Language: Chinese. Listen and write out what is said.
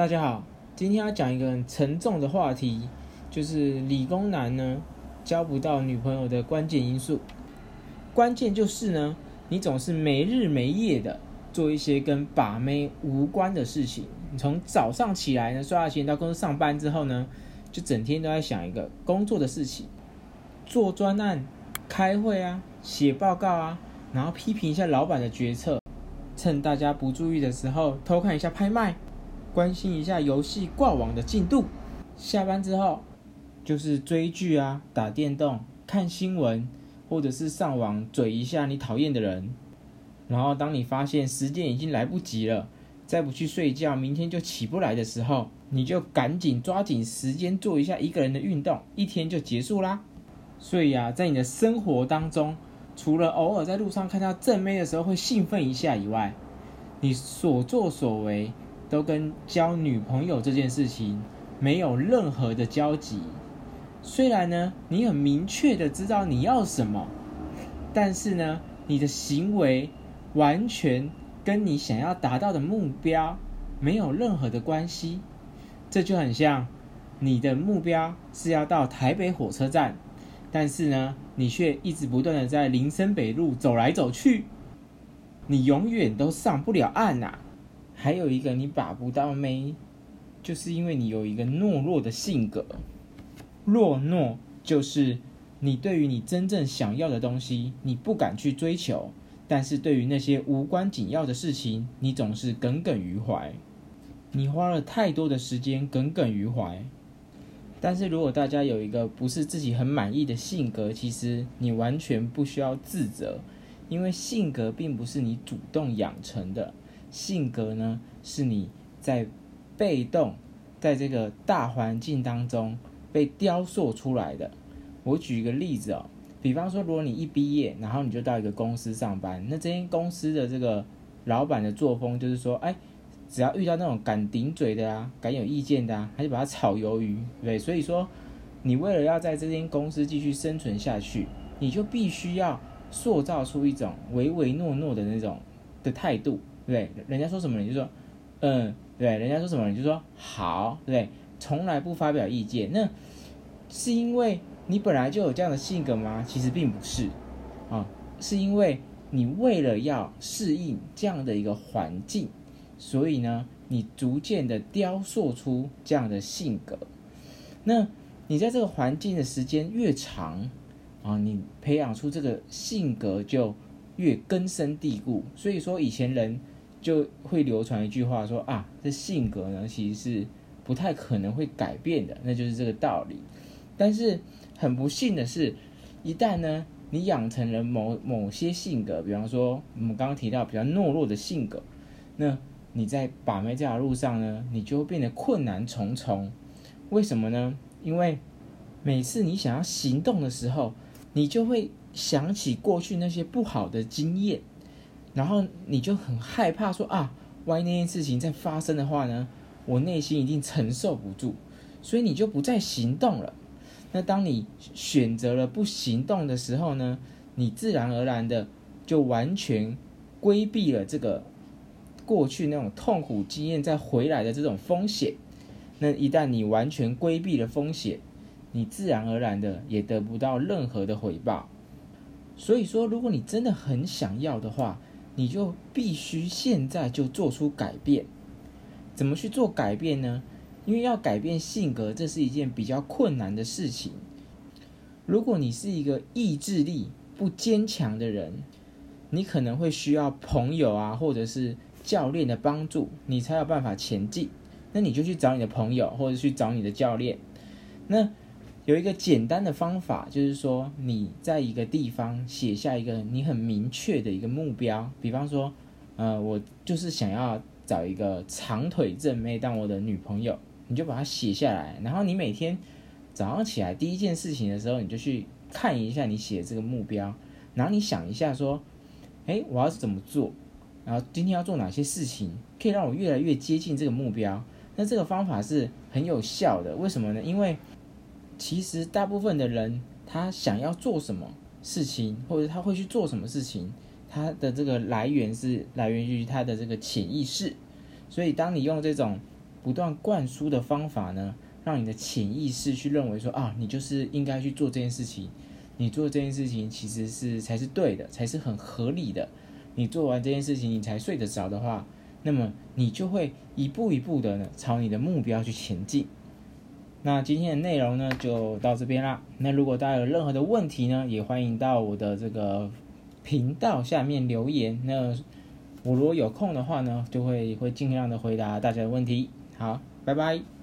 大家好，今天要讲一个很沉重的话题，就是理工男呢交不到女朋友的关键因素。关键就是呢，你总是没日没夜的做一些跟把妹无关的事情。你从早上起来呢，刷牙洗脸到公司上班之后呢，就整天都在想一个工作的事情，做专案、开会啊、写报告啊，然后批评一下老板的决策。趁大家不注意的时候，偷看一下拍卖，关心一下游戏挂网的进度。下班之后，就是追剧啊、打电动、看新闻，或者是上网嘴一下你讨厌的人。然后，当你发现时间已经来不及了，再不去睡觉，明天就起不来的时候，你就赶紧抓紧时间做一下一个人的运动，一天就结束啦。所以啊，在你的生活当中，除了偶尔在路上看到正妹的时候会兴奋一下以外，你所作所为都跟交女朋友这件事情没有任何的交集。虽然呢，你很明确的知道你要什么，但是呢，你的行为完全跟你想要达到的目标没有任何的关系。这就很像你的目标是要到台北火车站。但是呢，你却一直不断的在林森北路走来走去，你永远都上不了岸呐。还有一个你把不到妹，就是因为你有一个懦弱的性格。懦弱就是你对于你真正想要的东西，你不敢去追求；但是对于那些无关紧要的事情，你总是耿耿于怀。你花了太多的时间耿耿于怀。但是如果大家有一个不是自己很满意的性格，其实你完全不需要自责，因为性格并不是你主动养成的，性格呢是你在被动在这个大环境当中被雕塑出来的。我举一个例子哦，比方说，如果你一毕业，然后你就到一个公司上班，那这间公司的这个老板的作风就是说，哎。只要遇到那种敢顶嘴的啊，敢有意见的啊，他就把他炒鱿鱼，对所以说，你为了要在这间公司继续生存下去，你就必须要塑造出一种唯唯诺诺的那种的态度，对？人家说什么你就说，嗯，对，人家说什么你就说好，对不对？从来不发表意见，那是因为你本来就有这样的性格吗？其实并不是，啊，是因为你为了要适应这样的一个环境。所以呢，你逐渐的雕塑出这样的性格，那你在这个环境的时间越长，啊，你培养出这个性格就越根深蒂固。所以说，以前人就会流传一句话说啊，这性格呢其实是不太可能会改变的，那就是这个道理。但是很不幸的是，一旦呢你养成了某某些性格，比方说我们刚刚提到比较懦弱的性格，那你在把妹这条路上呢，你就会变得困难重重。为什么呢？因为每次你想要行动的时候，你就会想起过去那些不好的经验，然后你就很害怕说啊，万一那件事情再发生的话呢，我内心一定承受不住，所以你就不再行动了。那当你选择了不行动的时候呢，你自然而然的就完全规避了这个。过去那种痛苦经验再回来的这种风险，那一旦你完全规避了风险，你自然而然的也得不到任何的回报。所以说，如果你真的很想要的话，你就必须现在就做出改变。怎么去做改变呢？因为要改变性格，这是一件比较困难的事情。如果你是一个意志力不坚强的人，你可能会需要朋友啊，或者是。教练的帮助，你才有办法前进。那你就去找你的朋友，或者去找你的教练。那有一个简单的方法，就是说你在一个地方写下一个你很明确的一个目标，比方说，呃，我就是想要找一个长腿正妹当我的女朋友，你就把它写下来。然后你每天早上起来第一件事情的时候，你就去看一下你写这个目标，然后你想一下说，哎，我要怎么做？然后今天要做哪些事情，可以让我越来越接近这个目标？那这个方法是很有效的。为什么呢？因为其实大部分的人，他想要做什么事情，或者他会去做什么事情，他的这个来源是来源于他的这个潜意识。所以，当你用这种不断灌输的方法呢，让你的潜意识去认为说啊，你就是应该去做这件事情，你做这件事情其实是才是对的，才是很合理的。你做完这件事情，你才睡得着的话，那么你就会一步一步的呢，朝你的目标去前进。那今天的内容呢，就到这边啦。那如果大家有任何的问题呢，也欢迎到我的这个频道下面留言。那我如果有空的话呢，就会会尽量的回答大家的问题。好，拜拜。